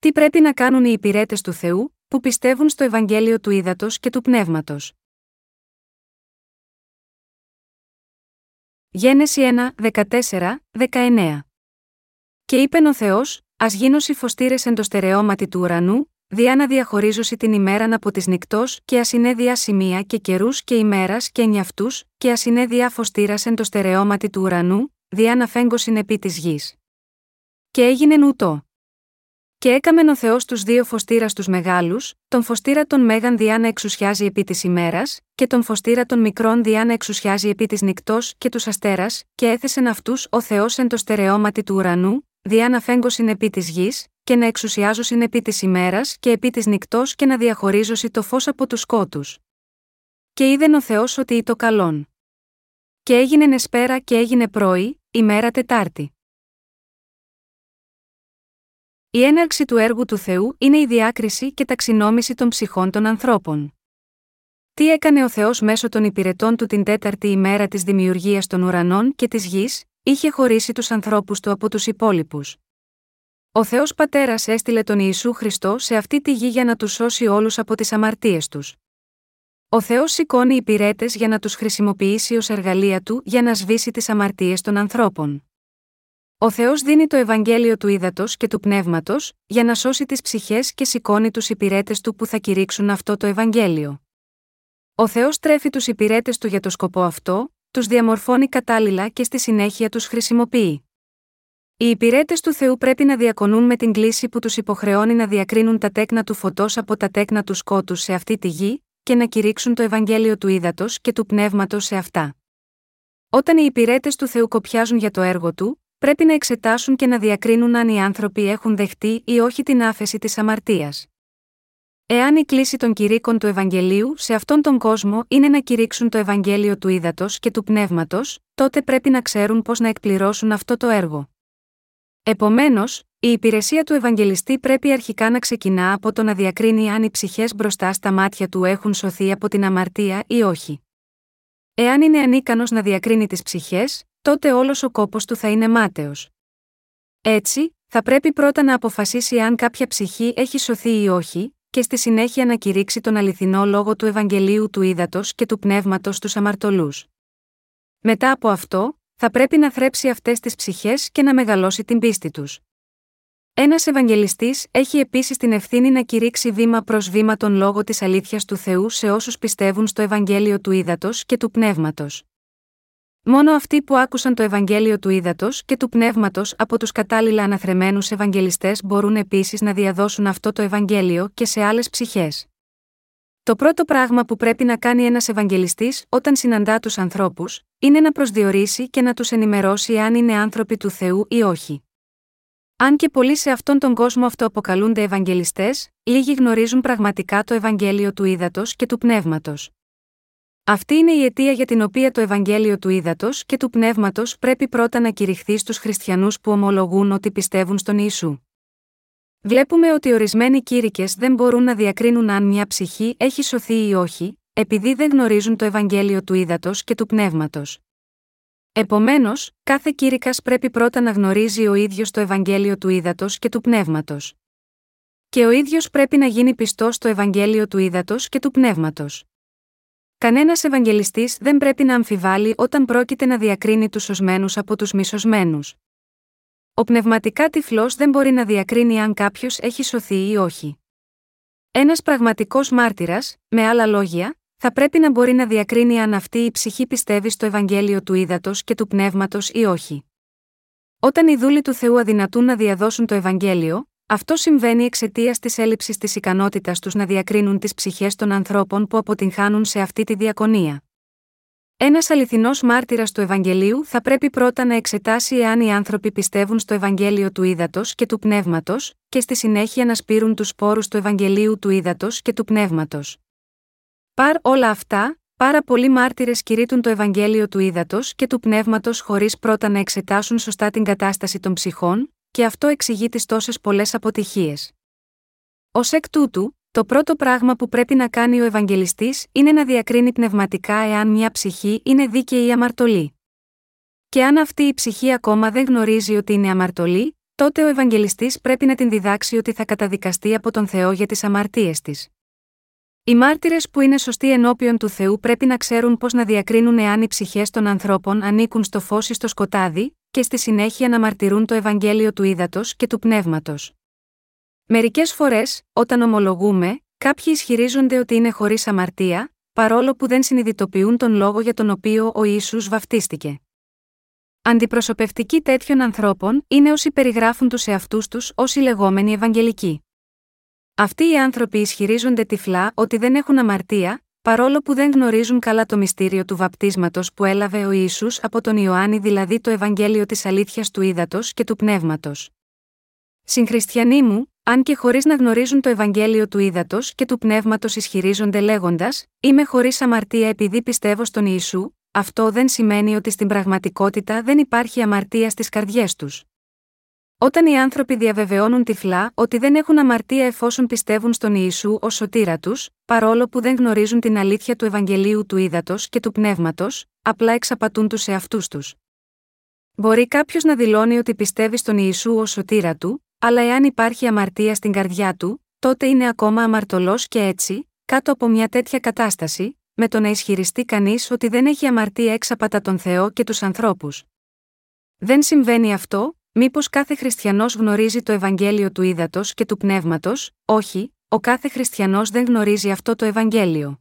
Τι πρέπει να κάνουν οι υπηρέτες του Θεού, που πιστεύουν στο Ευαγγέλιο του Ήδατος και του Πνεύματος. Γένεση 1, 14, 19 Και είπεν ο Θεός, Α γίνωσι φωστήρε εν το στερεώματι του ουρανού, διά να διαχωρίζωση την ημέραν από της νυχτός, και α είναι διά σημεία και καιρούς και ημέρας και νιαυτούς, και α είναι διά φωστήρας εν το στερεώματι του ουρανού, διά να φέγκωσιν επί της γης. Και έγινε νουτό. Και έκαμεν ο Θεός τους δύο φωστήρα του μεγάλους, τον φωστήρα των μέγαν διά να εξουσιάζει επί της ημέρας, και τον φωστήρα των μικρών διά να εξουσιάζει επί της νυχτός και τους αστέρας, και έθεσεν αυτούς ο Θεός εν το στερεώματι του ουρανού, διά να φέγκωσιν επί της γης, και να εξουσιάζωσιν επί της ημέρας και επί της νυχτός και να διαχωρίζωσι το φως από τους σκότους. Και είδεν ο Θεός ότι το καλόν. Και έγινε νεσπέρα και έγινε πρωί, ημέρα Τετάρτη. Η έναρξη του έργου του Θεού είναι η διάκριση και ταξινόμηση των ψυχών των ανθρώπων. Τι έκανε ο Θεός μέσω των υπηρετών του την τέταρτη ημέρα της δημιουργίας των ουρανών και της γης, είχε χωρίσει τους ανθρώπους του από τους υπόλοιπους. Ο Θεός Πατέρας έστειλε τον Ιησού Χριστό σε αυτή τη γη για να τους σώσει όλους από τις αμαρτίες τους. Ο Θεός σηκώνει υπηρέτες για να τους χρησιμοποιήσει ως εργαλεία του για να σβήσει τις αμαρτίες των ανθρώπων. Ο Θεός δίνει το Ευαγγέλιο του ύδατο και του πνεύματος, για να σώσει τις ψυχές και σηκώνει τους υπηρέτες του που θα κηρύξουν αυτό το Ευαγγέλιο. Ο Θεός τρέφει τους υπηρέτες του για το σκοπό αυτό, τους διαμορφώνει κατάλληλα και στη συνέχεια τους χρησιμοποιεί. Οι υπηρέτες του Θεού πρέπει να διακονούν με την κλίση που τους υποχρεώνει να διακρίνουν τα τέκνα του φωτός από τα τέκνα του σκότους σε αυτή τη γη, και να κηρύξουν το Ευαγγέλιο του ύδατο και του πνεύματος σε αυτά. Όταν οι υπηρέτες του Θεού κοπιάζουν για το έργο του, πρέπει να εξετάσουν και να διακρίνουν αν οι άνθρωποι έχουν δεχτεί ή όχι την άφεση της αμαρτίας. Εάν η κλίση των κηρύκων του Ευαγγελίου σε αυτόν τον κόσμο είναι να κηρύξουν το Ευαγγέλιο του ύδατο και του πνεύματος, τότε πρέπει να ξέρουν πώς να εκπληρώσουν αυτό το έργο. Επομένως, η υπηρεσία του Ευαγγελιστή πρέπει αρχικά να ξεκινά από το να διακρίνει αν οι ψυχές μπροστά στα μάτια του έχουν σωθεί από την αμαρτία ή όχι. Εάν είναι ανίκανος να διακρίνει τις ψυχές, τότε όλος ο κόπος του θα είναι μάταιος. Έτσι, θα πρέπει πρώτα να αποφασίσει αν κάποια ψυχή έχει σωθεί ή όχι, και στη συνέχεια να κηρύξει τον αληθινό λόγο του Ευαγγελίου του Ήδατος και του Πνεύματος στου αμαρτωλούς. Μετά από αυτό, θα πρέπει να θρέψει αυτές τις ψυχές και να μεγαλώσει την πίστη τους. Ένας Ευαγγελιστής έχει επίσης την ευθύνη να κηρύξει βήμα προς βήμα τον λόγο της αλήθειας του Θεού σε όσους πιστεύουν στο Ευαγγέλιο του Ήδατος και του Πνεύματος. Μόνο αυτοί που άκουσαν το Ευαγγέλιο του Ήδατος και του Πνεύματος από τους κατάλληλα αναθρεμένους Ευαγγελιστές μπορούν επίσης να διαδώσουν αυτό το Ευαγγέλιο και σε άλλες ψυχές. Το πρώτο πράγμα που πρέπει να κάνει ένας Ευαγγελιστής όταν συναντά τους ανθρώπους, είναι να προσδιορίσει και να τους ενημερώσει αν είναι άνθρωποι του Θεού ή όχι. Αν και πολλοί σε αυτόν τον κόσμο αυτοαποκαλούνται Ευαγγελιστές, λίγοι γνωρίζουν πραγματικά το Ευαγγέλιο του Ήδατος και του Πνεύματος. Αυτή είναι η αιτία για την οποία το Ευαγγέλιο του Ήδατος και του Πνεύματος πρέπει πρώτα να κηρυχθεί στους χριστιανούς που ομολογούν ότι πιστεύουν στον Ιησού. Βλέπουμε ότι ορισμένοι κήρυκες δεν μπορούν να διακρίνουν αν μια ψυχή έχει σωθεί ή όχι, επειδή δεν γνωρίζουν το Ευαγγέλιο του Ήδατος και του Πνεύματος. Επομένως, κάθε κήρυκας πρέπει πρώτα να γνωρίζει ο ίδιος το Ευαγγέλιο του Ήδατος και του Πνεύματος. Και ο ίδιος πρέπει να γίνει πιστός στο Ευαγγέλιο του Ήδατος και του Πνεύματος. Κανένας Ευαγγελιστής δεν πρέπει να αμφιβάλλει όταν πρόκειται να διακρίνει τους σωσμένους από τους μη σωσμένους. Ο πνευματικά τυφλός δεν μπορεί να διακρίνει αν κάποιος έχει σωθεί ή όχι. Ένας πραγματικός μάρτυρας, με άλλα λόγια, θα πρέπει να μπορεί να διακρίνει αν αυτή η ψυχή πιστεύει στο Ευαγγέλιο του ύδατο και του πνεύματος ή όχι. Όταν οι δούλοι του Θεού αδυνατούν να διαδώσουν το Ευαγγέλιο, αυτό συμβαίνει εξαιτίας της έλλειψης της ικανότητας τους να διακρίνουν τις ψυχές των ανθρώπων που αποτυγχάνουν σε αυτή τη διακονία. Ένας αληθινός μάρτυρας του Ευαγγελίου θα πρέπει πρώτα να εξετάσει εάν οι άνθρωποι πιστεύουν στο Ευαγγέλιο του ύδατο και του πνεύματος, και στη συνέχεια να σπείρουν τους σπόρους του Ευαγγελίου του ύδατο και του πνεύματος. Παρ όλα αυτά, πάρα πολλοί μάρτυρες κηρύττουν το Ευαγγέλιο του ύδατο και του πνεύματος χωρίς πρώτα να εξετάσουν σωστά την κατάσταση των ψυχών, και αυτό εξηγεί τις τόσες πολλές αποτυχίες. Ω εκ τούτου, το πρώτο πράγμα που πρέπει να κάνει ο Ευαγγελιστής είναι να διακρίνει πνευματικά εάν μια ψυχή είναι δίκαιη ή αμαρτωλή. Και αν αυτή η ψυχή ακόμα δεν γνωρίζει ότι είναι αμαρτωλή, τότε ο Ευαγγελιστής πρέπει να την διδάξει ότι θα καταδικαστεί από τον Θεό για τις αμαρτίες της. Οι μάρτυρες που είναι σωστοί ενώπιον του Θεού πρέπει να ξέρουν πώς να διακρίνουν εάν οι ψυχές των ανθρώπων ανήκουν στο φως ή στο σκοτάδι, και στη συνέχεια να μαρτυρούν το Ευαγγέλιο του ύδατο και του πνεύματος. Μερικές φορές, όταν ομολογούμε, κάποιοι ισχυρίζονται ότι είναι χωρίς αμαρτία, παρόλο που δεν συνειδητοποιούν τον λόγο για τον οποίο ο Ιησούς βαφτίστηκε. Αντιπροσωπευτικοί τέτοιων ανθρώπων είναι όσοι περιγράφουν τους εαυτούς τους ως οι λεγόμενοι Ευαγγελικοί. Αυτοί οι άνθρωποι ισχυρίζονται τυφλά ότι δεν έχουν αμαρτία, παρόλο που δεν γνωρίζουν καλά το μυστήριο του βαπτίσματος που έλαβε ο Ιησούς από τον Ιωάννη, δηλαδή το Ευαγγέλιο της αλήθειας του ύδατος και του πνεύματος. Συγχριστιανοί μου, αν και χωρίς να γνωρίζουν το Ευαγγέλιο του ύδατος και του πνεύματος ισχυρίζονται λέγοντας: Είμαι χωρίς αμαρτία επειδή πιστεύω στον Ιησού, αυτό δεν σημαίνει ότι στην πραγματικότητα δεν υπάρχει αμαρτία στις καρδιές τους. Όταν οι άνθρωποι διαβεβαιώνουν τυφλά ότι δεν έχουν αμαρτία εφόσον πιστεύουν στον Ιησού ως σωτήρα τους, παρόλο που δεν γνωρίζουν την αλήθεια του Ευαγγελίου του ύδατο και του πνεύματος, απλά εξαπατούν τους εαυτού τους. Μπορεί κάποιος να δηλώνει ότι πιστεύει στον Ιησού ως σωτήρα του, αλλά εάν υπάρχει αμαρτία στην καρδιά του, τότε είναι ακόμα αμαρτωλός και έτσι, κάτω από μια τέτοια κατάσταση, με το να ισχυριστεί κανείς ότι δεν έχει αμαρτία έξαπατα τον Θεό και τους ανθρώπους. Δεν συμβαίνει αυτό, μήπως κάθε χριστιανός γνωρίζει το Ευαγγέλιο του ύδατο και του πνεύματος, όχι, ο κάθε χριστιανός δεν γνωρίζει αυτό το Ευαγγέλιο.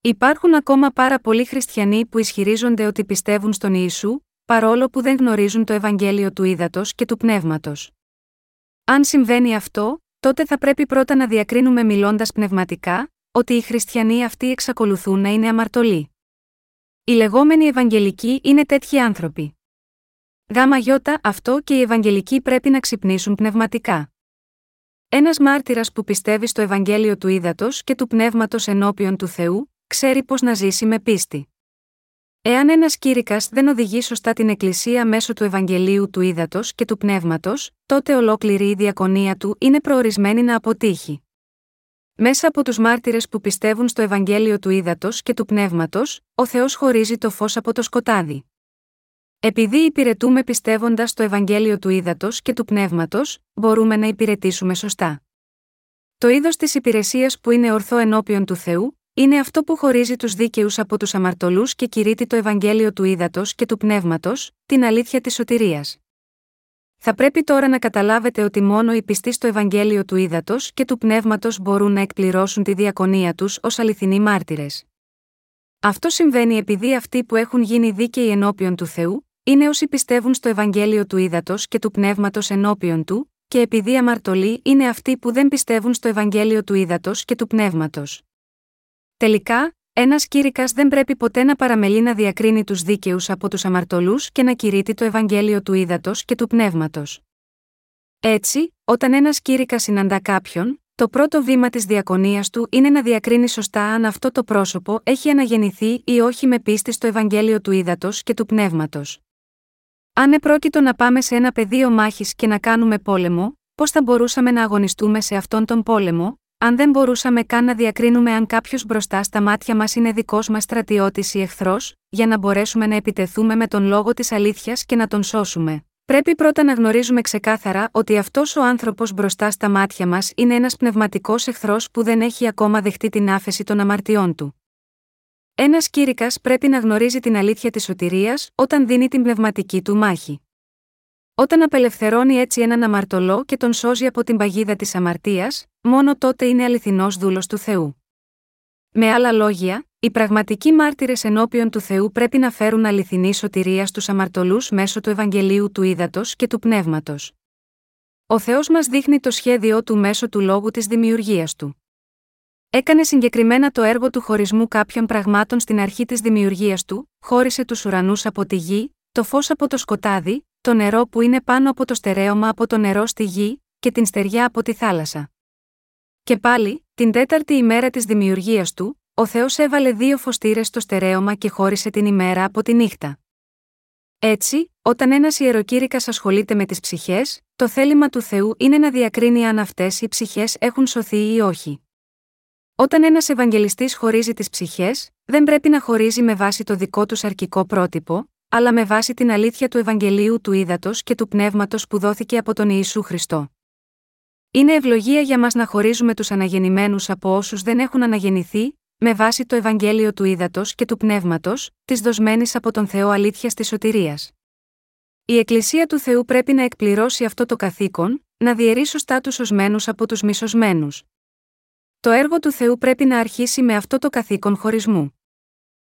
Υπάρχουν ακόμα πάρα πολλοί χριστιανοί που ισχυρίζονται ότι πιστεύουν στον Ιησού, παρόλο που δεν γνωρίζουν το Ευαγγέλιο του ύδατο και του πνεύματος. Αν συμβαίνει αυτό, τότε θα πρέπει πρώτα να διακρίνουμε μιλώντας πνευματικά, ότι οι χριστιανοί αυτοί εξακολουθούν να είναι αμαρτωλοί. Οι λεγόμενοι Ευαγγελικοί είναι τέτοιοι άνθρωποι. Γάμα γιώτα αυτό και οι Ευαγγελικοί πρέπει να ξυπνήσουν πνευματικά. Ένας μάρτυρας που πιστεύει στο Ευαγγέλιο του ύδατο και του πνεύματος ενώπιον του Θεού, ξέρει πώς να ζήσει με πίστη. Εάν ένας κήρυκας δεν οδηγεί σωστά την Εκκλησία μέσω του Ευαγγελίου του ύδατο και του πνεύματος, τότε ολόκληρη η διακονία του είναι προορισμένη να αποτύχει. Μέσα από τους μάρτυρες που πιστεύουν στο Ευαγγέλιο του ύδατο και του πνεύματος, ο Θεός χωρίζει το φως από το σκοτάδι. Επειδή υπηρετούμε πιστεύοντας στο Ευαγγέλιο του ύδατο και του πνεύματος, μπορούμε να υπηρετήσουμε σωστά. Το είδος της υπηρεσίας που είναι ορθό ενώπιον του Θεού, είναι αυτό που χωρίζει τους δίκαιους από τους αμαρτωλούς και κηρύττει το Ευαγγέλιο του ύδατο και του πνεύματος, την αλήθεια της σωτηρίας. Θα πρέπει τώρα να καταλάβετε ότι μόνο οι πιστοί στο Ευαγγέλιο του ύδατο και του πνεύματος μπορούν να εκπληρώσουν τη διακονία τους ως αληθινοί μάρτυρες. Αυτό συμβαίνει επειδή αυτοί που έχουν γίνει δίκαιοι ενώπιον του Θεού, είναι όσοι πιστεύουν στο Ευαγγέλιο του ύδατο και του πνεύματος ενώπιον του, και επειδή αμαρτωλοί είναι αυτοί που δεν πιστεύουν στο Ευαγγέλιο του ύδατο και του πνεύματος. Τελικά, ένας κήρυκας δεν πρέπει ποτέ να παραμελεί να διακρίνει τους δίκαιους από τους αμαρτωλούς και να κηρύττει το Ευαγγέλιο του ύδατο και του πνεύματος. Έτσι, όταν ένας κήρυκας συναντά κάποιον, το πρώτο βήμα της διακονίας του είναι να διακρίνει σωστά αν αυτό το πρόσωπο έχει αναγεννηθεί ή όχι με πίστη στο Ευαγγέλιο του ύδατο και του πνεύματος. Αν επρόκειτο να πάμε σε ένα πεδίο μάχης και να κάνουμε πόλεμο, πώς θα μπορούσαμε να αγωνιστούμε σε αυτόν τον πόλεμο, αν δεν μπορούσαμε καν να διακρίνουμε αν κάποιος μπροστά στα μάτια μας είναι δικός μας στρατιώτης ή εχθρός, για να μπορέσουμε να επιτεθούμε με τον λόγο της αλήθειας και να τον σώσουμε. Πρέπει πρώτα να γνωρίζουμε ξεκάθαρα ότι αυτός ο άνθρωπος μπροστά στα μάτια μας είναι ένας πνευματικός εχθρός που δεν έχει ακόμα δεχτεί την άφεση των αμαρτιών του. Ένας κήρυκας πρέπει να γνωρίζει την αλήθεια της σωτηρίας όταν δίνει την πνευματική του μάχη. Όταν απελευθερώνει έτσι έναν αμαρτωλό και τον σώζει από την παγίδα της αμαρτίας, μόνο τότε είναι αληθινός δούλος του Θεού. Με άλλα λόγια, οι πραγματικοί μάρτυρες ενώπιον του Θεού πρέπει να φέρουν αληθινή σωτηρία στους αμαρτωλούς μέσω του Ευαγγελίου του Ήδατος και του Πνεύματος. Ο Θεός μας δείχνει το σχέδιό του μέσω του λόγου της δημιουργίας του. Έκανε συγκεκριμένα το έργο του χωρισμού κάποιων πραγμάτων στην αρχή της δημιουργίας του, χώρισε τους ουρανούς από τη γη, το φως από το σκοτάδι, το νερό που είναι πάνω από το στερέωμα από το νερό στη γη, και την στεριά από τη θάλασσα. Και πάλι, την τέταρτη ημέρα της δημιουργίας του, ο Θεός έβαλε δύο φωστήρες στο στερέωμα και χώρισε την ημέρα από τη νύχτα. Έτσι, όταν ένας ιεροκήρυκας ασχολείται με τις ψυχές, το θέλημα του Θεού είναι να διακρίνει αν αυτές οι ψυχές έχουν σωθεί ή όχι. Όταν ένας Ευαγγελιστής χωρίζει τις ψυχές, δεν πρέπει να χωρίζει με βάση το δικό τους αρκικό πρότυπο, αλλά με βάση την αλήθεια του Ευαγγελίου του Ήδατος και του Πνεύματος που δόθηκε από τον Ιησού Χριστό. Είναι ευλογία για μας να χωρίζουμε τους αναγεννημένους από όσους δεν έχουν αναγεννηθεί, με βάση το Ευαγγέλιο του Ήδατος και του Πνεύματος, της δοσμένης από τον Θεό αλήθειας της σωτηρίας. Η Εκκλησία του Θεού πρέπει να εκπληρώσει αυτό το καθήκον, να διαιρεί σωστά τους οσμένου από τους μισοσμένου. Το έργο του Θεού πρέπει να αρχίσει με αυτό το καθήκον χωρισμού.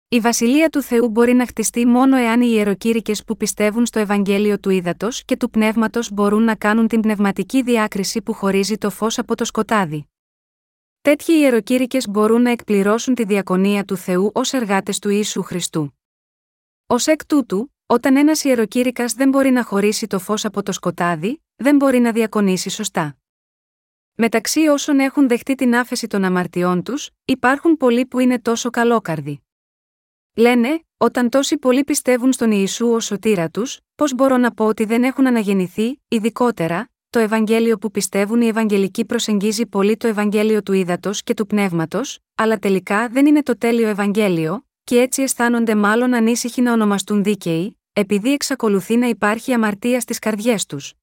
Η βασιλεία του Θεού μπορεί να χτιστεί μόνο εάν οι ιεροκήρυκες που πιστεύουν στο Ευαγγέλιο του Ήδατος και του Πνεύματος μπορούν να κάνουν την πνευματική διάκριση που χωρίζει το φως από το σκοτάδι. Τέτοιοι ιεροκήρυκες μπορούν να εκπληρώσουν τη διακονία του Θεού ως εργάτες του Ιησού Χριστού. Ω εκ τούτου, όταν ένας ιεροκήρυκας δεν μπορεί να χωρίσει το φως από το σκοτάδι, δεν μπορεί να διακονήσει σωστά. Μεταξύ όσων έχουν δεχτεί την άφεση των αμαρτιών τους, υπάρχουν πολλοί που είναι τόσο καλόκαρδοι. Λένε, όταν τόσοι πολλοί πιστεύουν στον Ιησού ως σωτήρα τους, πώς μπορώ να πω ότι δεν έχουν αναγεννηθεί, ειδικότερα, το Ευαγγέλιο που πιστεύουν οι Ευαγγελικοί προσεγγίζει πολύ το Ευαγγέλιο του ύδατο και του πνεύματος, αλλά τελικά δεν είναι το τέλειο Ευαγγέλιο, και έτσι αισθάνονται μάλλον ανήσυχοι να ονομαστούν δίκαιοι, επειδή εξακολουθεί να υπάρχει αμαρτία στις καρδιές τους.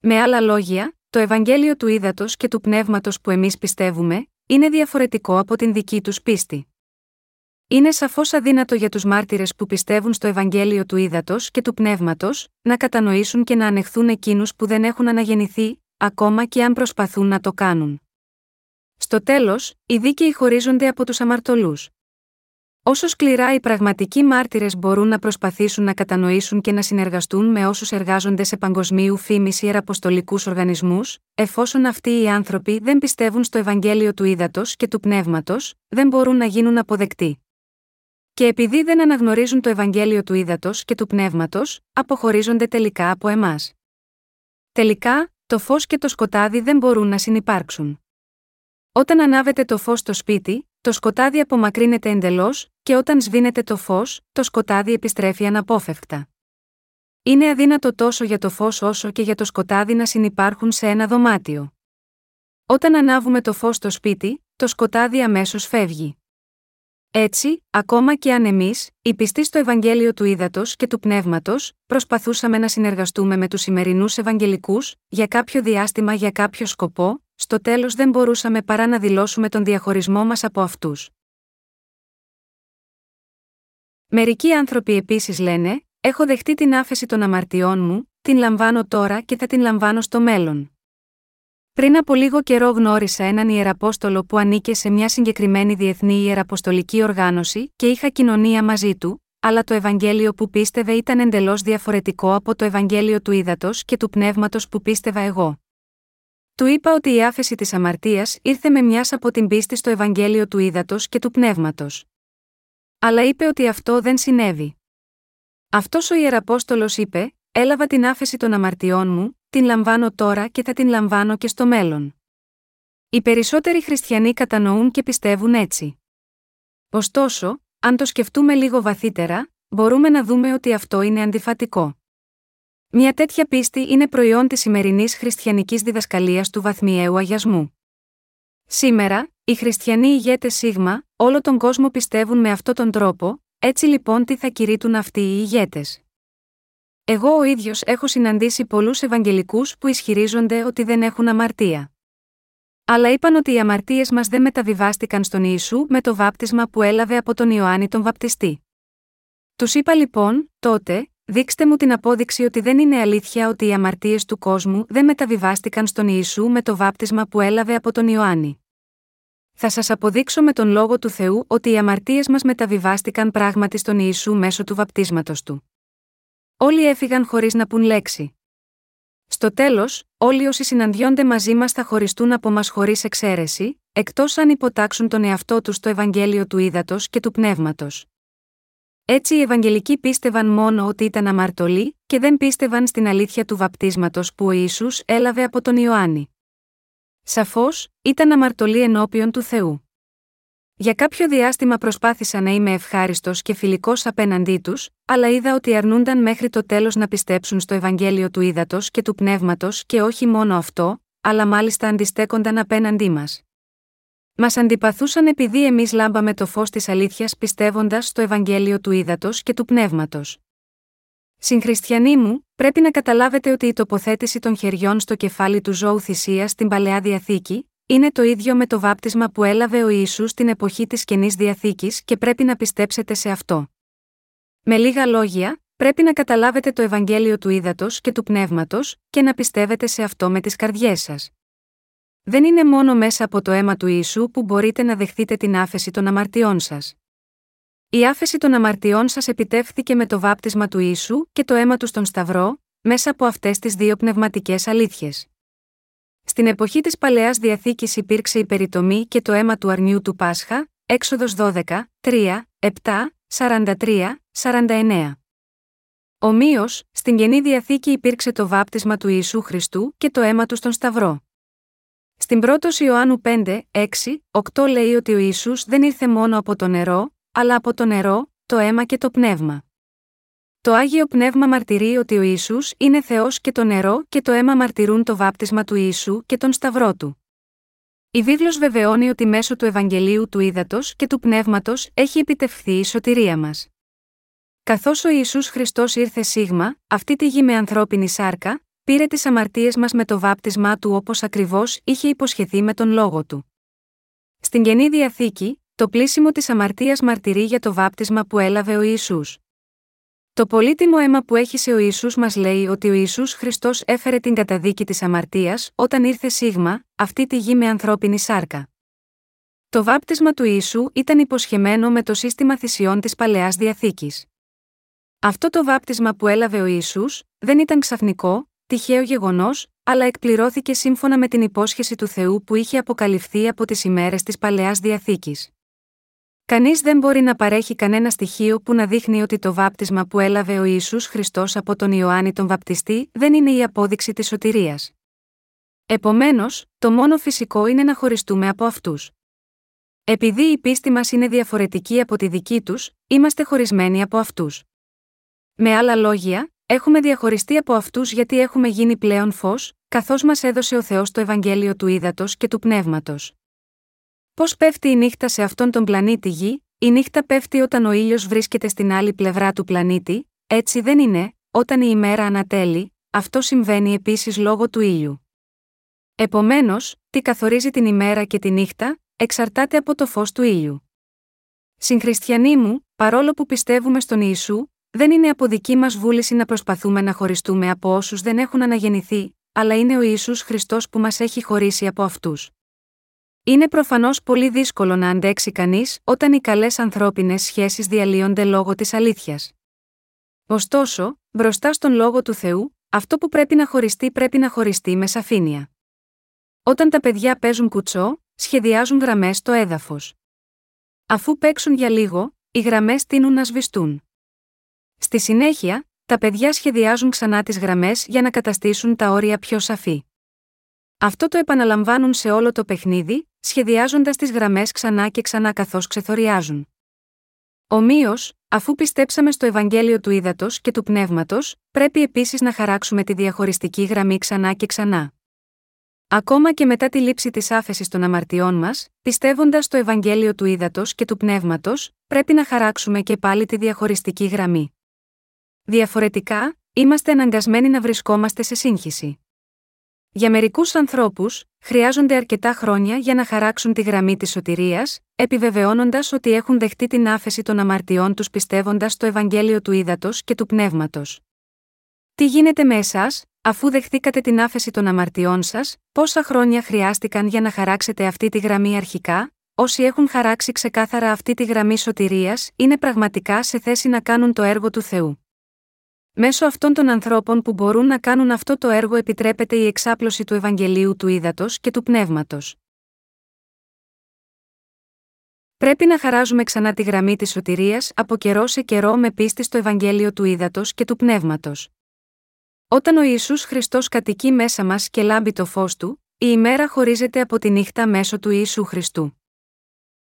Με άλλα λόγια, το Ευαγγέλιο του ύδατο και του πνεύματος που εμείς πιστεύουμε, είναι διαφορετικό από την δική τους πίστη. Είναι σαφώς αδύνατο για τους μάρτυρες που πιστεύουν στο Ευαγγέλιο του ύδατο και του πνεύματος, να κατανοήσουν και να ανεχθούν εκείνους που δεν έχουν αναγεννηθεί, ακόμα και αν προσπαθούν να το κάνουν. Στο τέλος, οι δίκαιοι χωρίζονται από τους αμαρτωλούς. Όσο σκληρά οι πραγματικοί μάρτυρες μπορούν να προσπαθήσουν να κατανοήσουν και να συνεργαστούν με όσους εργάζονται σε παγκοσμίου φήμης ιεραποστολικούς οργανισμούς, εφόσον αυτοί οι άνθρωποι δεν πιστεύουν στο Ευαγγέλιο του ύδατο και του πνεύματος, δεν μπορούν να γίνουν αποδεκτοί. Και επειδή δεν αναγνωρίζουν το Ευαγγέλιο του ύδατο και του πνεύματος, αποχωρίζονται τελικά από εμάς. Τελικά, το φως και το σκοτάδι δεν μπορούν να συνεπάρξουν. Όταν ανάβετε το φως στο σπίτι, το σκοτάδι απομακρύνεται εντελώς, και όταν σβήνεται το φως, το σκοτάδι επιστρέφει αναπόφευκτα. Είναι αδύνατο τόσο για το φως όσο και για το σκοτάδι να συνεπάρχουν σε ένα δωμάτιο. Όταν ανάβουμε το φως στο σπίτι, το σκοτάδι αμέσως φεύγει. Έτσι, ακόμα και αν εμείς, οι πιστοί στο Ευαγγέλιο του Ήδατος και του Πνεύματος, προσπαθούσαμε να συνεργαστούμε με τους σημερινούς Ευαγγελικούς, για κάποιο διάστημα για κάποιο σκοπό, στο τέλος δεν μπορούσαμε παρά να δηλώσουμε τον διαχωρισμό μας από αυτούς. Μερικοί άνθρωποι επίσης λένε: Έχω δεχτεί την άφεση των αμαρτιών μου, την λαμβάνω τώρα και θα την λαμβάνω στο μέλλον. Πριν από λίγο καιρό γνώρισα έναν ιεραπόστολο που ανήκε σε μια συγκεκριμένη διεθνή ιεραποστολική οργάνωση και είχα κοινωνία μαζί του, αλλά το Ευαγγέλιο που πίστευε ήταν εντελώς διαφορετικό από το Ευαγγέλιο του ύδατο και του πνεύματος που πίστευα εγώ. Του είπα ότι η άφεση της αμαρτίας ήρθε με μιας από την πίστη στο Ευαγγέλιο του ύδατο και του πνεύματος. Αλλά είπε ότι αυτό δεν συνέβη. Αυτός ο ιεραπόστολος είπε: Έλαβα την άφεση των αμαρτιών μου, την λαμβάνω τώρα και θα την λαμβάνω και στο μέλλον. Οι περισσότεροι χριστιανοί κατανοούν και πιστεύουν έτσι. Ωστόσο, αν το σκεφτούμε λίγο βαθύτερα, μπορούμε να δούμε ότι αυτό είναι αντιφατικό. Μια τέτοια πίστη είναι προϊόν της σημερινής χριστιανικής διδασκαλίας του βαθμιαίου αγιασμού. Σήμερα, οι χριστιανοί ηγέτες Σίγμα, όλο τον κόσμο πιστεύουν με αυτόν τον τρόπο, έτσι λοιπόν τι θα κηρύττουν αυτοί οι ηγέτες. Εγώ ο ίδιος έχω συναντήσει πολλούς Ευαγγελικούς που ισχυρίζονται ότι δεν έχουν αμαρτία. Αλλά είπαν ότι οι αμαρτίες μας δεν μεταβιβάστηκαν στον Ιησού με το βάπτισμα που έλαβε από τον Ιωάννη τον Βαπτιστή. Τους είπα λοιπόν, τότε, δείξτε μου την απόδειξη ότι δεν είναι αλήθεια ότι οι αμαρτίες του κόσμου δεν μεταβιβάστηκαν στον Ιησού με το βάπτισμα που έλαβε από τον Ιωάννη. Θα σας αποδείξω με τον λόγο του Θεού ότι οι αμαρτίες μας μεταβιβάστηκαν πράγματι στον Ιησού μέσω του βαπτίσματος του. Όλοι έφυγαν χωρίς να πουν λέξη. Στο τέλος, όλοι όσοι συναντιόνται μαζί μας θα χωριστούν από μας χωρίς εξαίρεση, εκτός αν υποτάξουν τον εαυτό τους στο Ευαγγέλιο του Ήδατος και του Πνεύματος. Έτσι οι Ευαγγελικοί πίστευαν μόνο ότι ήταν αμαρτωλοί και δεν πίστευαν στην αλήθεια του βαπτίσματος που ο Ιησούς έλαβε από τον Ιωάννη. Σαφώς, ήταν αμαρτωλοί ενώπιον του Θεού. Για κάποιο διάστημα προσπάθησα να είμαι ευχάριστος και φιλικός απέναντί τους, αλλά είδα ότι αρνούνταν μέχρι το τέλος να πιστέψουν στο Ευαγγέλιο του ύδατο και του πνεύματος και όχι μόνο αυτό, αλλά μάλιστα αντιστέκονταν απέναντί μας. Μας αντιπαθούσαν επειδή εμείς λάμπαμε το φως της αλήθειας πιστεύοντας στο Ευαγγέλιο του ύδατο και του πνεύματος. Συγχριστιανοί μου, πρέπει να καταλάβετε ότι η τοποθέτηση των χεριών στο κεφάλι του ζώου θυσία στην παλαιά διαθήκη είναι το ίδιο με το βάπτισμα που έλαβε ο Ισού στην εποχή της καινής διαθήκης και πρέπει να πιστέψετε σε αυτό. Με λίγα λόγια, πρέπει να καταλάβετε το Ευαγγέλιο του ύδατο και του πνεύματος και να πιστεύετε σε αυτό με τις καρδιές σας. Δεν είναι μόνο μέσα από το αίμα του Ιησού που μπορείτε να δεχτείτε την άφεση των αμαρτιών σας. Η άφεση των αμαρτιών σας επιτεύχθηκε με το βάπτισμα του Ιησού και το αίμα τους στον Σταυρό, μέσα από αυτές τις δύο πνευματικές αλήθειες. Στην εποχή της Παλαιάς Διαθήκης υπήρξε η περιτομή και το αίμα του αρνιού του Πάσχα, έξοδος 12, 3, 7, 43, 49. Ομοίως, στην Καινή Διαθήκη υπήρξε το βάπτισμα του Ιησού Χριστού και το αίμα του στον Σταυρό. Στην 1 Ιωάννου 5, 6, 8 λέει ότι ο Ιησούς δεν ήρθε μόνο από το νερό, αλλά από το νερό, το αίμα και το πνεύμα. Το Άγιο Πνεύμα μαρτυρεί ότι ο Ιησούς είναι Θεός και το νερό και το αίμα μαρτυρούν το βάπτισμα του Ιησού και τον Σταυρό του. Η βίβλος βεβαιώνει ότι μέσω του Ευαγγελίου του Ήδατος και του Πνεύματος έχει επιτευχθεί η σωτηρία μας. Καθώς ο Ιησούς Χριστός ήρθε σίγμα, αυτή τη γη με ανθρώπινη σάρκα, πήρε τις αμαρτίες μας με το βάπτισμά του όπως ακριβώς είχε υποσχεθεί με τον λόγο του. Στην Καινή Διαθήκη, το πλήσιμο της αμαρτίας μαρτυρεί για το βάπτισμα που έλαβε ο Ιησούς. Το πολύτιμο αίμα που έχει σε ο Ιησούς μας λέει ότι ο Ιησούς Χριστός έφερε την καταδίκη της αμαρτίας όταν ήρθε σίγμα, αυτή τη γη με ανθρώπινη σάρκα. Το βάπτισμα του Ιησού ήταν υποσχεμένο με το σύστημα θυσιών της Παλαιάς Διαθήκης. Αυτό το βάπτισμα που έλαβε ο Ιησούς δεν ήταν ξαφνικό, τυχαίο γεγονός, αλλά εκπληρώθηκε σύμφωνα με την υπόσχεση του Θεού που είχε αποκαλυφθεί από τις ημέρες της Παλαιάς Διαθήκης. Κανείς δεν μπορεί να παρέχει κανένα στοιχείο που να δείχνει ότι το βάπτισμα που έλαβε ο Ιησούς Χριστός από τον Ιωάννη τον Βαπτιστή δεν είναι η απόδειξη της σωτηρίας. Επομένως, το μόνο φυσικό είναι να χωριστούμε από αυτούς. Επειδή η πίστη μας είναι διαφορετική από τη δική τους, είμαστε χωρισμένοι από αυτούς. Με άλλα λόγια, έχουμε διαχωριστεί από αυτούς γιατί έχουμε γίνει πλέον φως, καθώς μας έδωσε ο Θεός το Ευαγγέλιο του ύδατο και του πνεύματος. Πώς πέφτει η νύχτα σε αυτόν τον πλανήτη Γη, η νύχτα πέφτει όταν ο ήλιος βρίσκεται στην άλλη πλευρά του πλανήτη, έτσι δεν είναι, όταν η ημέρα ανατέλει, αυτό συμβαίνει επίσης λόγω του ήλιου. Επομένως, τι καθορίζει την ημέρα και τη νύχτα, εξαρτάται από το φως του ήλιου. Συγχριστιανοί μου, παρόλο που πιστεύουμε στον Ιησού, δεν είναι από δική μας βούληση να προσπαθούμε να χωριστούμε από όσους δεν έχουν αναγεννηθεί, αλλά είναι ο Ισού Χριστός που μας έχει χωρίσει από αυτούς. Είναι προφανώς πολύ δύσκολο να αντέξει κανείς όταν οι καλές ανθρώπινες σχέσεις διαλύονται λόγω της αλήθειας. Ωστόσο, μπροστά στον λόγο του Θεού, αυτό που πρέπει να χωριστεί πρέπει να χωριστεί με σαφήνεια. Όταν τα παιδιά παίζουν κουτσό, σχεδιάζουν γραμμές στο έδαφος. Αφού παίξουν για λίγο, οι γραμμές τείνουν να σβηστούν. Στη συνέχεια, τα παιδιά σχεδιάζουν ξανά τις γραμμές για να καταστήσουν τα όρια πιο σαφή. Αυτό το επαναλαμβάνουν σε όλο το παιχνίδι, σχεδιάζοντας τις γραμμές ξανά και ξανά καθώς ξεθοριάζουν. Ομοίως, αφού πιστέψαμε στο Ευαγγέλιο του Ήδατος και του Πνεύματος, πρέπει επίσης να χαράξουμε τη διαχωριστική γραμμή ξανά και ξανά. Ακόμα και μετά τη λήψη της άφεσης των αμαρτιών μας, πιστεύοντας στο Ευαγγέλιο του Ήδατος και του Πνεύματος, πρέπει να χαράξουμε και πάλι τη διαχωριστική γραμμή. Διαφορετικά, είμαστε αναγκασμένοι να βρισκόμαστε σε σύγχυση. Για μερικούς ανθρώπους, χρειάζονται αρκετά χρόνια για να χαράξουν τη γραμμή της σωτηρίας, επιβεβαιώνοντας ότι έχουν δεχτεί την άφεση των αμαρτιών τους πιστεύοντας στο Ευαγγέλιο του Ήδατος και του Πνεύματος. Τι γίνεται με εσάς, αφού δεχτήκατε την άφεση των αμαρτιών σας, πόσα χρόνια χρειάστηκαν για να χαράξετε αυτή τη γραμμή αρχικά, όσοι έχουν χαράξει ξεκάθαρα αυτή τη γραμμή σωτηρίας, είναι πραγματικά σε θέση να κάνουν το έργο του Θεού. Μέσω αυτών των ανθρώπων που μπορούν να κάνουν αυτό το έργο επιτρέπεται η εξάπλωση του Ευαγγελίου του Ήδατος και του Πνεύματος. Πρέπει να χαράζουμε ξανά τη γραμμή της σωτηρίας από καιρό σε καιρό με πίστη στο Ευαγγέλιο του Ήδατος και του Πνεύματος. Όταν ο Ισού Χριστός κατοικεί μέσα μας και λάμπει το φως του, η ημέρα χωρίζεται από τη νύχτα μέσω του Ιησού Χριστού.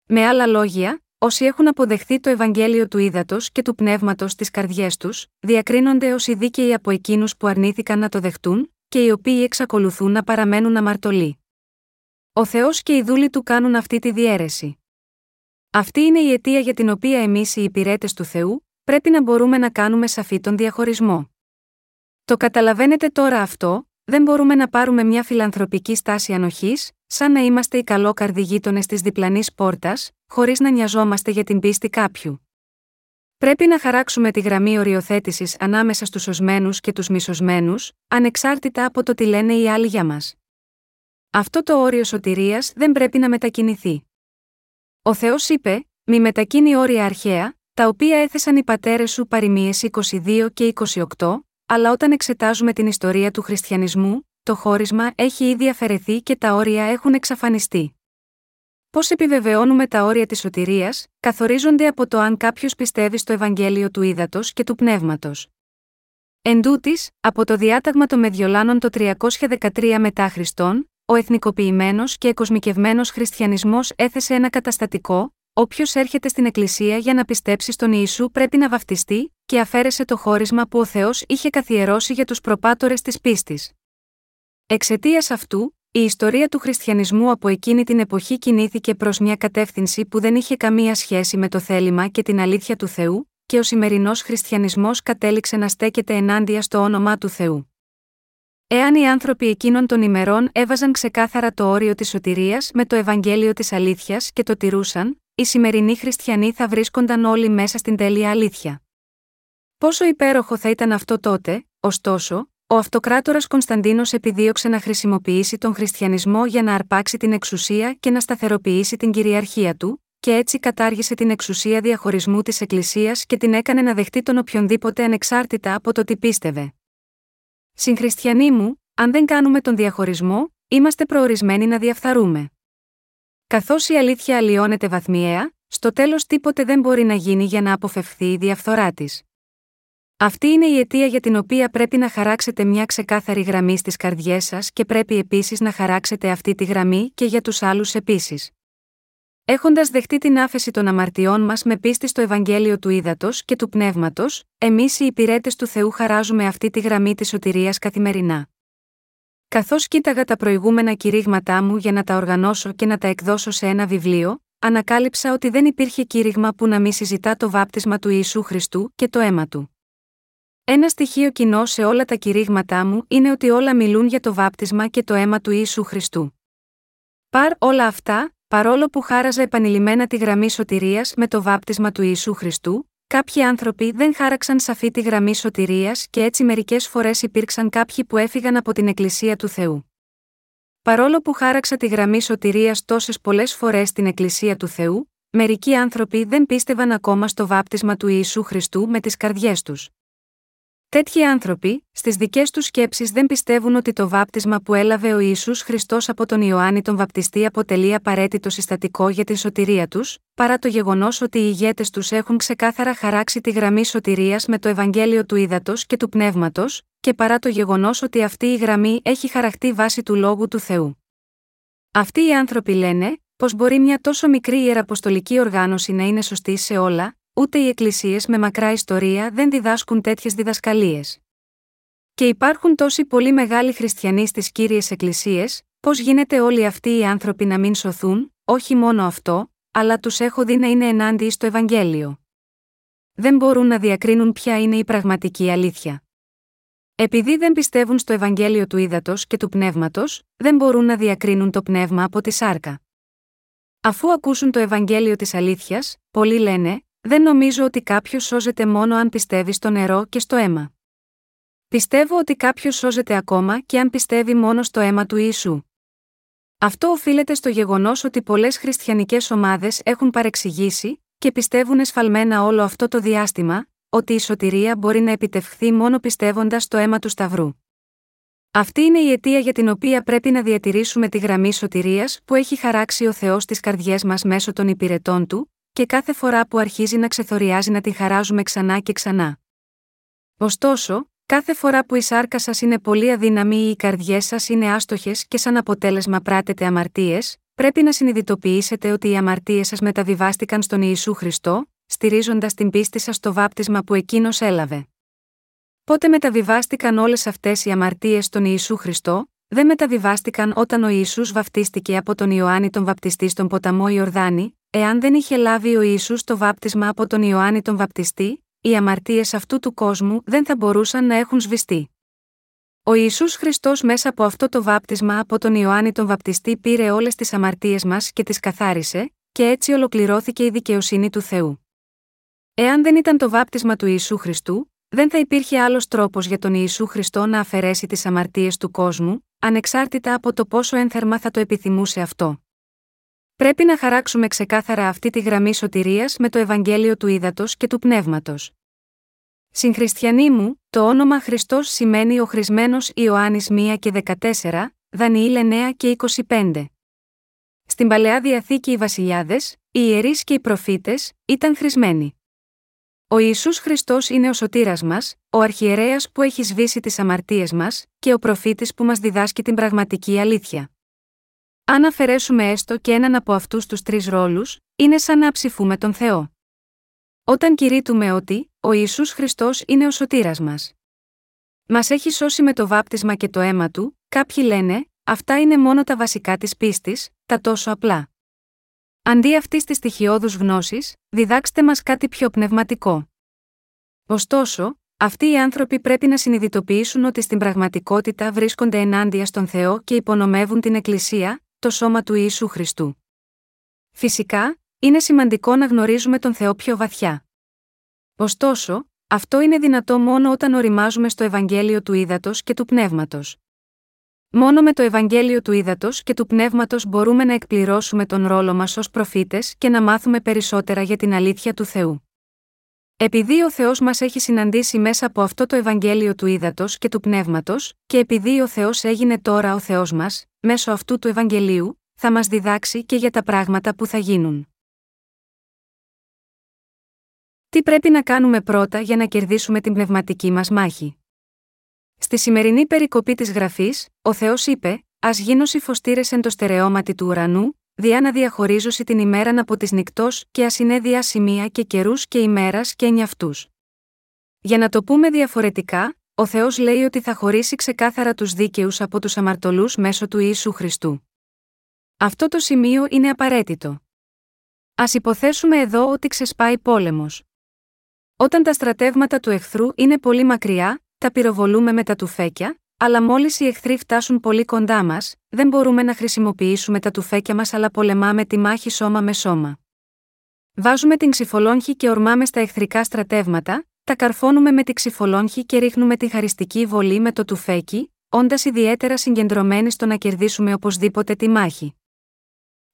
Με άλλα λόγια, Όσοι έχουν αποδεχθεί το Ευαγγέλιο του ύδατο και του πνεύματος στις καρδιές τους, διακρίνονται ως οι δίκαιοι από εκείνους που αρνήθηκαν να το δεχτούν, και οι οποίοι εξακολουθούν να παραμένουν αμαρτωλοί. Ο Θεός και οι δούλοι του κάνουν αυτή τη διαίρεση. Αυτή είναι η αιτία για την οποία εμείς οι υπηρέτες του Θεού, πρέπει να μπορούμε να κάνουμε σαφή τον διαχωρισμό. Το καταλαβαίνετε τώρα αυτό, δεν μπορούμε να πάρουμε μια φιλανθρωπική στάση ανοχής, σαν να είμαστε οι καλόκαρδοι γείτονες της διπλανής πόρτας, χωρίς να νοιαζόμαστε για την πίστη κάποιου. Πρέπει να χαράξουμε τη γραμμή οριοθέτησης ανάμεσα στους σωσμένους και τους μισοσμένου, ανεξάρτητα από το τι λένε οι άλλοι για μας. Αυτό το όριο σωτηρίας δεν πρέπει να μετακινηθεί. Ο Θεός είπε: Μη μετακίνει όρια αρχαία, τα οποία έθεσαν οι πατέρες σου παροιμίες 22 και 28, αλλά όταν εξετάζουμε την ιστορία του χριστιανισμού, το χώρισμα έχει ήδη αφαιρεθεί και τα όρια έχουν εξαφανιστεί. Πώς επιβεβαιώνουμε τα όρια της σωτηρίας, καθορίζονται από το αν κάποιος πιστεύει στο Ευαγγέλιο του Ήδατος και του Πνεύματος. Εν τούτης, από το διάταγμα των Μεδιολάνων το 313 μετά Χριστόν, ο εθνικοποιημένος και εκοσμικευμένος χριστιανισμός έθεσε ένα καταστατικό, Όποιος έρχεται στην Εκκλησία για να πιστέψει στον Ιησού πρέπει να βαφτιστεί, και αφαίρεσε το χώρισμα που ο Θεός είχε καθιερώσει για τους προπάτορες της πίστης. Εξαιτίας αυτού, η ιστορία του χριστιανισμού από εκείνη την εποχή κινήθηκε προς μια κατεύθυνση που δεν είχε καμία σχέση με το θέλημα και την αλήθεια του Θεού, και ο σημερινός χριστιανισμός κατέληξε να στέκεται ενάντια στο όνομα του Θεού. Εάν οι άνθρωποι εκείνων των ημερών έβαζαν ξεκάθαρα το όριο της σωτηρίας με το Ευαγγέλιο της Αλήθειας και το τηρούσαν, οι σημερινοί χριστιανοί θα βρίσκονταν όλοι μέσα στην τέλεια αλήθεια. Πόσο υπέροχο θα ήταν αυτό τότε, ωστόσο, ο αυτοκράτορας Κωνσταντίνος επιδίωξε να χρησιμοποιήσει τον χριστιανισμό για να αρπάξει την εξουσία και να σταθεροποιήσει την κυριαρχία του, και έτσι κατάργησε την εξουσία διαχωρισμού της Εκκλησίας και την έκανε να δεχτεί τον οποιονδήποτε ανεξάρτητα από το τι πίστευε. Συγχριστιανοί μου, αν δεν κάνουμε τον διαχωρισμό, είμαστε προορισμένοι να διαφθαρούμε. Καθώς η αλήθεια αλλοιώνεται βαθμιαία, στο τέλος τίποτε δεν μπορεί να γίνει για να αποφευχθεί η διαφθορά της. Αυτή είναι η αιτία για την οποία πρέπει να χαράξετε μια ξεκάθαρη γραμμή στις καρδιές σας και πρέπει επίσης να χαράξετε αυτή τη γραμμή και για τους άλλους επίσης. Έχοντας δεχτεί την άφεση των αμαρτιών μας με πίστη στο Ευαγγέλιο του Ήδατος και του Πνεύματος, εμείς οι υπηρέτες του Θεού χαράζουμε αυτή τη γραμμή της σωτηρίας καθημερινά. Καθώς κοίταγα τα προηγούμενα κηρύγματά μου για να τα οργανώσω και να τα εκδώσω σε ένα βιβλίο, ανακάλυψα ότι δεν υπήρχε κήρυγμα που να μη συζητά το βάπτισμα του Ιησού Χριστού και το αίμα του. Ένα στοιχείο κοινό σε όλα τα κηρύγματά μου είναι ότι όλα μιλούν για το βάπτισμα και το αίμα του Ιησού Χριστού. Παρ όλα αυτά, παρόλο που χάραζα επανειλημμένα τη γραμμή σωτηρίας με το βάπτισμα του Ιησού Χριστού, Κάποιοι άνθρωποι δεν χάραξαν σαφή τη γραμμή σωτηρίας και έτσι μερικές φορές υπήρξαν κάποιοι που έφυγαν από την Εκκλησία του Θεού. Παρόλο που χάραξα τη γραμμή σωτηρίας τόσες πολλές φορές στην Εκκλησία του Θεού, μερικοί άνθρωποι δεν πίστευαν ακόμα στο βάπτισμα του Ιησού Χριστού με τις καρδιές τους. Τέτοιοι άνθρωποι, στις δικές τους σκέψεις δεν πιστεύουν ότι το βάπτισμα που έλαβε ο Ισού Χριστός από τον Ιωάννη τον Βαπτιστή αποτελεί απαραίτητο συστατικό για την σωτηρία τους, παρά το γεγονός ότι οι ηγέτες τους έχουν ξεκάθαρα χαράξει τη γραμμή σωτηρίας με το Ευαγγέλιο του Ήδατος και του Πνεύματος, και παρά το γεγονός ότι αυτή η γραμμή έχει χαραχτεί βάσει του λόγου του Θεού. Αυτοί οι άνθρωποι λένε, πω μπορεί μια τόσο μικρή ιεραποστολική οργάνωση να είναι σωστή σε όλα, ούτε οι εκκλησίες με μακρά ιστορία δεν διδάσκουν τέτοιες διδασκαλίες. Και υπάρχουν τόσοι πολύ μεγάλοι χριστιανοί στις κύριες εκκλησίες, πώς γίνεται όλοι αυτοί οι άνθρωποι να μην σωθούν, όχι μόνο αυτό, αλλά τους έχω δει να είναι ενάντια στο Ευαγγέλιο. Δεν μπορούν να διακρίνουν ποια είναι η πραγματική αλήθεια. Επειδή δεν πιστεύουν στο Ευαγγέλιο του ύδατο και του πνεύματος, δεν μπορούν να διακρίνουν το πνεύμα από τη σάρκα. Αφού ακούσουν το Ευαγγέλιο της αλήθειας, πολλοί λένε: δεν νομίζω ότι κάποιος σώζεται μόνο αν πιστεύει στο νερό και στο αίμα. Πιστεύω ότι κάποιος σώζεται ακόμα και αν πιστεύει μόνο στο αίμα του Ιησού. Αυτό οφείλεται στο γεγονός ότι πολλές χριστιανικές ομάδες έχουν παρεξηγήσει και πιστεύουν εσφαλμένα όλο αυτό το διάστημα, ότι η σωτηρία μπορεί να επιτευχθεί μόνο πιστεύοντας στο αίμα του Σταυρού. Αυτή είναι η αιτία για την οποία πρέπει να διατηρήσουμε τη γραμμή σωτηρίας που έχει χαράξει ο Θεός στις καρδιές μας μέσω των υπηρετών του, και κάθε φορά που αρχίζει να ξεθοριάζει να την χαράζουμε ξανά και ξανά. Ωστόσο, κάθε φορά που η σάρκα σας είναι πολύ αδύναμη ή οι καρδιές σας είναι άστοχες και σαν αποτέλεσμα πράτετε αμαρτίες, πρέπει να συνειδητοποιήσετε ότι οι αμαρτίες σας μεταβιβάστηκαν στον Ιησού Χριστό, στηρίζοντας την πίστη σας στο βάπτισμα που εκείνος έλαβε. Πότε μεταβιβάστηκαν όλες αυτές οι αμαρτίες στον Ιησού Χριστό, δεν μεταβιβάστηκαν όταν ο Ιησούς βαπτίστηκε από τον Ιωάννη τον Βαπτιστή στον ποταμό Ιορδάνη, Εάν δεν είχε λάβει ο Ιησούς το βάπτισμα από τον Ιωάννη τον Βαπτιστή, οι αμαρτίες αυτού του κόσμου δεν θα μπορούσαν να έχουν σβηστεί. Ο Ιησούς Χριστός μέσα από αυτό το βάπτισμα από τον Ιωάννη τον Βαπτιστή πήρε όλες τις αμαρτίες μας και τις καθάρισε, και έτσι ολοκληρώθηκε η δικαιοσύνη του Θεού. Εάν δεν ήταν το βάπτισμα του Ιησού Χριστού, δεν θα υπήρχε άλλος τρόπος για τον Ιησού Χριστό να αφαιρέσει τις αμαρτίες του κόσμου, ανεξάρτητα από το πόσο ένθερμα θα το επιθυμούσε αυτό. Πρέπει να χαράξουμε ξεκάθαρα αυτή τη γραμμή σωτηρίας με το Ευαγγέλιο του Ήδατος και του Πνεύματος. Συγχριστιανοί μου, το όνομα Χριστός σημαίνει ο χρησμένος Ιωάννης 1 και 14, Δανιήλ 9 και 25. Στην Παλαιά Διαθήκη οι βασιλιάδες, οι ιερείς και οι προφήτες, ήταν χρησμένοι. Ο Ιησούς Χριστός είναι ο σωτήρας μας, ο αρχιερέας που έχει σβήσει τις αμαρτίες μας και ο προφήτης που μας διδάσκει την πραγματική αλήθεια. Αν αφαιρέσουμε έστω και έναν από αυτούς τους τρεις ρόλους, είναι σαν να ψηφούμε τον Θεό. Όταν κηρύττουμε ότι ο Ιησούς Χριστός είναι ο σωτήρας μας. Μας έχει σώσει με το βάπτισμα και το αίμα του, κάποιοι λένε, αυτά είναι μόνο τα βασικά της πίστης, τα τόσο απλά. Αντί αυτής της στοιχειώδους γνώσης, διδάξτε μας κάτι πιο πνευματικό. Ωστόσο, αυτοί οι άνθρωποι πρέπει να συνειδητοποιήσουν ότι στην πραγματικότητα βρίσκονται ενάντια στον Θεό και υπονομεύουν την Εκκλησία, το σώμα του Ιησού Χριστού. Φυσικά, είναι σημαντικό να γνωρίζουμε τον Θεό πιο βαθιά. Ωστόσο, αυτό είναι δυνατό μόνο όταν οριμάζουμε στο Ευαγγέλιο του Ήδατος και του Πνεύματος. Μόνο με το Ευαγγέλιο του Ήδατος και του Πνεύματος μπορούμε να εκπληρώσουμε τον ρόλο μας ως προφήτες και να μάθουμε περισσότερα για την αλήθεια του Θεού. Επειδή ο Θεός μας έχει συναντήσει μέσα από αυτό το Ευαγγέλιο του Ήδατος και του Πνεύματος, και επειδή ο Θεός έγινε τώρα ο Θεός μας, μέσω αυτού του Ευαγγελίου, θα μας διδάξει και για τα πράγματα που θα γίνουν. Τι πρέπει να κάνουμε πρώτα για να κερδίσουμε την πνευματική μας μάχη; Στη σημερινή περικοπή της γραφής, ο Θεός είπε: Α γίνω φωστήρε εν το στερεώματι του ουρανού, διά να διαχωρίζωση την ημέραν από της νυχτός και α είναι διά σημεία και καιρούς και ημέρας και νιαυτού. Για να το πούμε διαφορετικά, ο Θεός λέει ότι θα χωρίσει ξεκάθαρα τους δίκαιους από τους αμαρτωλούς μέσω του Ιησού Χριστού. Αυτό το σημείο είναι απαραίτητο. Α υποθέσουμε εδώ ότι ξεσπάει πόλεμος. Όταν τα στρατεύματα του εχθρού είναι πολύ μακριά, τα πυροβολούμε με τα τουφέκια, αλλά μόλις οι εχθροί φτάσουν πολύ κοντά μας, δεν μπορούμε να χρησιμοποιήσουμε τα τουφέκια μας αλλά πολεμάμε τη μάχη σώμα με σώμα. Βάζουμε την ξυφολόγχη και ορμάμε στα εχθρικά στρατεύματα, τα καρφώνουμε με τη ξυφολόγχη και ρίχνουμε τη χαριστική βολή με το τουφέκι, όντας ιδιαίτερα συγκεντρωμένοι στο να κερδίσουμε οπωσδήποτε τη μάχη.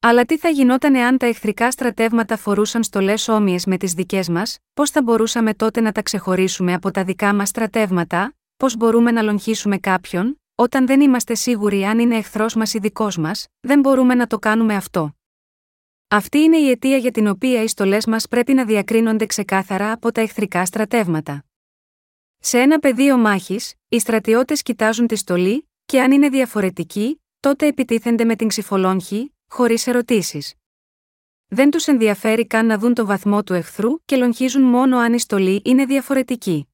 Αλλά τι θα γινόταν εάν τα εχθρικά στρατεύματα φορούσαν στολές όμοιες με τις δικές μας, πώς θα μπορούσαμε τότε να τα ξεχωρίσουμε από τα δικά μας στρατεύματα, πώς μπορούμε να λογχίσουμε κάποιον, όταν δεν είμαστε σίγουροι αν είναι εχθρός μας ή δικός μας, δεν μπορούμε να το κάνουμε αυτό. Αυτή είναι η αιτία για την οποία οι στολές μας πρέπει να διακρίνονται ξεκάθαρα από τα εχθρικά στρατεύματα. Σε ένα πεδίο μάχης, οι στρατιώτες κοιτάζουν τη στολή, και αν είναι διαφορετική, τότε επιτίθενται με την ξυφολόγχη, χωρίς ερωτήσεις. Δεν τους ενδιαφέρει καν να δουν το βαθμό του εχθρού και λογχίζουν μόνο αν η στολή είναι διαφορετική.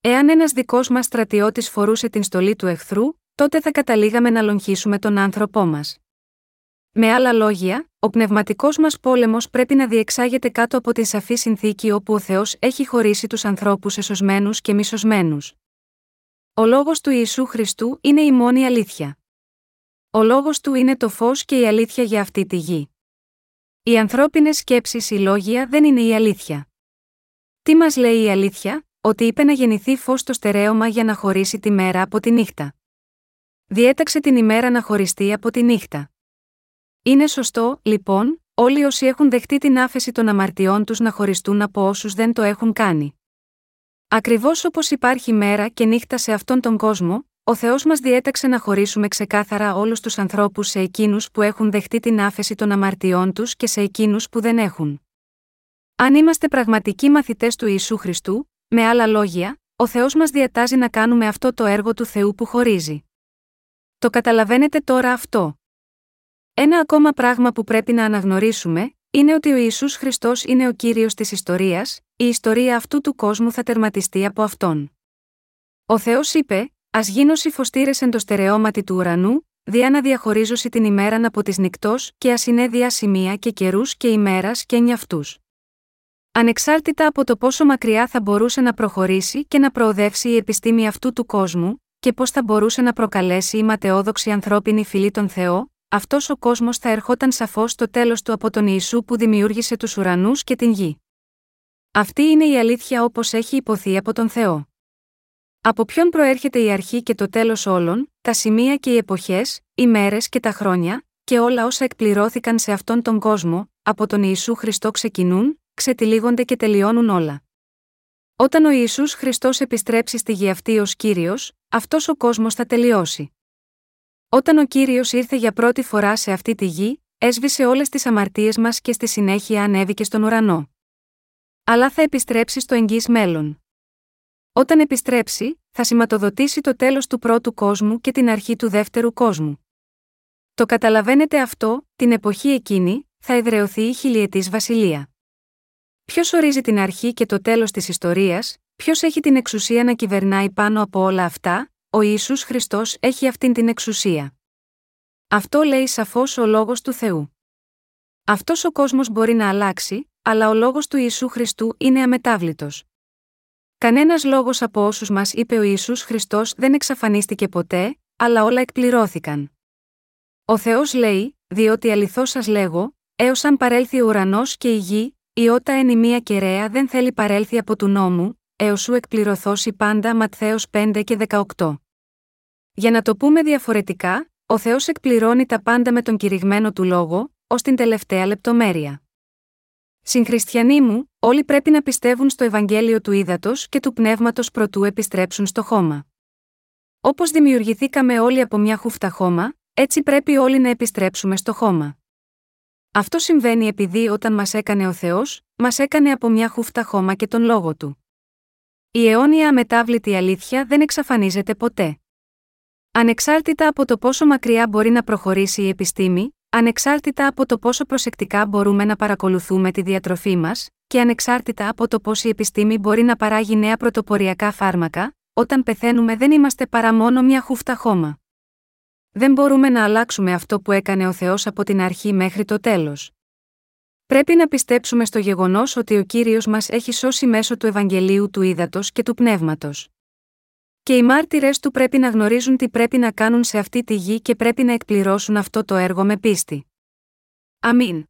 Εάν ένας δικός μας στρατιώτης φορούσε την στολή του εχθρού, τότε θα καταλήγαμε να λογχίσουμε τον άνθρωπό μας. Με άλλα λόγια, ο πνευματικός μας πόλεμος πρέπει να διεξάγεται κάτω από τη σαφή συνθήκη όπου ο Θεός έχει χωρίσει τους ανθρώπους εσωσμένους και μισοσμένου. Ο λόγος του Ιησού Χριστού είναι η μόνη αλήθεια. Ο λόγος του είναι το φως και η αλήθεια για αυτή τη γη. Οι ανθρώπινες σκέψεις ή λόγια δεν είναι η αλήθεια. Τι μας λέει η αλήθεια, ότι είπε να γεννηθεί φως στο στερέωμα για να χωρίσει τη μέρα από τη νύχτα. Διέταξε την ημέρα να χωριστεί από τη νύχτα. Είναι σωστό, λοιπόν, όλοι όσοι έχουν δεχτεί την άφεση των αμαρτιών τους να χωριστούν από όσους δεν το έχουν κάνει. Ακριβώς όπως υπάρχει μέρα και νύχτα σε αυτόν τον κόσμο, ο Θεός μας διέταξε να χωρίσουμε ξεκάθαρα όλους τους ανθρώπους σε εκείνους που έχουν δεχτεί την άφεση των αμαρτιών τους και σε εκείνους που δεν έχουν. Αν είμαστε πραγματικοί μαθητές του Ιησού Χριστού, με άλλα λόγια, ο Θεός μας διατάζει να κάνουμε αυτό το έργο του Θεού που χωρίζει. Το καταλαβαίνετε τώρα αυτό. Ένα ακόμα πράγμα που πρέπει να αναγνωρίσουμε, είναι ότι ο Ιησούς Χριστός είναι ο κύριος της ιστορίας, η ιστορία αυτού του κόσμου θα τερματιστεί από αυτόν. Ο Θεός είπε, Α γίνω φωστήρε εν το στερεώματι του ουρανού, διά να διαχωρίζωση την ημέραν από της νυχτός και α είναι διά σημεία και καιρούς και ημέρας και νιαυτούς. Ανεξάρτητα από το πόσο μακριά θα μπορούσε να προχωρήσει και να προοδεύσει η επιστήμη αυτού του κόσμου, και πώς θα μπορούσε να προκαλέσει η ματαιόδοξη ανθρώπινη φυλή τον Θεό, αυτός ο κόσμος θα ερχόταν σαφώς στο τέλος του από τον Ιησού που δημιούργησε τους ουρανούς και την γη. Αυτή είναι η αλήθεια όπως έχει υποθεί από τον Θεό. Από ποιον προέρχεται η αρχή και το τέλος όλων, τα σημεία και οι εποχές, οι μέρες και τα χρόνια, και όλα όσα εκπληρώθηκαν σε αυτόν τον κόσμο, από τον Ιησού Χριστό ξεκινούν, ξετυλίγονται και τελειώνουν όλα. Όταν ο Ιησούς Χριστός επιστρέψει στη γη αυτή ως κύριος, αυτός ο κόσμος θα τελειώσει. Όταν ο κύριος ήρθε για πρώτη φορά σε αυτή τη γη, έσβησε όλες τις αμαρτίες μας και στη συνέχεια ανέβηκε στον ουρανό. Αλλά θα επιστρέψει στο εγγύς μέλλον. Όταν επιστρέψει, θα σηματοδοτήσει το τέλος του πρώτου κόσμου και την αρχή του δεύτερου κόσμου. Το καταλαβαίνετε αυτό, την εποχή εκείνη, θα εδρεωθεί η χιλιετής βασιλεία. Ποιος ορίζει την αρχή και το τέλος της ιστορίας, ποιος έχει την εξουσία να κυβερνάει πάνω από όλα αυτά, ο Ιησούς Χριστός έχει αυτήν την εξουσία. Αυτό λέει σαφώς ο λόγος του Θεού. Αυτός ο κόσμος μπορεί να αλλάξει, αλλά ο λόγος του Ιησού Χριστού είναι αμετάβλητος. Κανένας λόγος από όσους μας είπε ο Ιησούς Χριστός δεν εξαφανίστηκε ποτέ, αλλά όλα εκπληρώθηκαν. Ο Θεός λέει, διότι αληθώς σας λέγω, έως αν παρέλθει ο ουρανός και η γη, η ότα εν η μία κεραία δεν θέλει παρέλθει από του νόμου, έως σου εκπληρωθώσει πάντα Ματθαίος 5 και 18. Για να το πούμε διαφορετικά, ο Θεός εκπληρώνει τα πάντα με τον κηρυγμένο του λόγο, ως την τελευταία λεπτομέρεια. Συγχριστιανοί μου, όλοι πρέπει να πιστεύουν στο Ευαγγέλιο του Ήδατος και του Πνεύματος προτού επιστρέψουν στο χώμα. Όπως δημιουργηθήκαμε όλοι από μια χούφτα χώμα, έτσι πρέπει όλοι να επιστρέψουμε στο χώμα. Αυτό συμβαίνει επειδή όταν μας έκανε ο Θεός, μας έκανε από μια χούφτα χώμα και τον λόγο του. Η αιώνια αμετάβλητη αλήθεια δεν εξαφανίζεται ποτέ. Ανεξάρτητα από το πόσο μακριά μπορεί να προχωρήσει η επιστήμη, ανεξάρτητα από το πόσο προσεκτικά μπορούμε να παρακολουθούμε τη διατροφή μας, και ανεξάρτητα από το πώς η επιστήμη μπορεί να παράγει νέα πρωτοποριακά φάρμακα, όταν πεθαίνουμε δεν είμαστε παρά μόνο μια χούφτα χώμα. Δεν μπορούμε να αλλάξουμε αυτό που έκανε ο Θεός από την αρχή μέχρι το τέλος. Πρέπει να πιστέψουμε στο γεγονός ότι ο κύριος μας έχει σώσει μέσω του Ευαγγελίου του Ήδατος και του Πνεύματος. Και οι μάρτυρες του πρέπει να γνωρίζουν τι πρέπει να κάνουν σε αυτή τη γη και πρέπει να εκπληρώσουν αυτό το έργο με πίστη. Αμήν.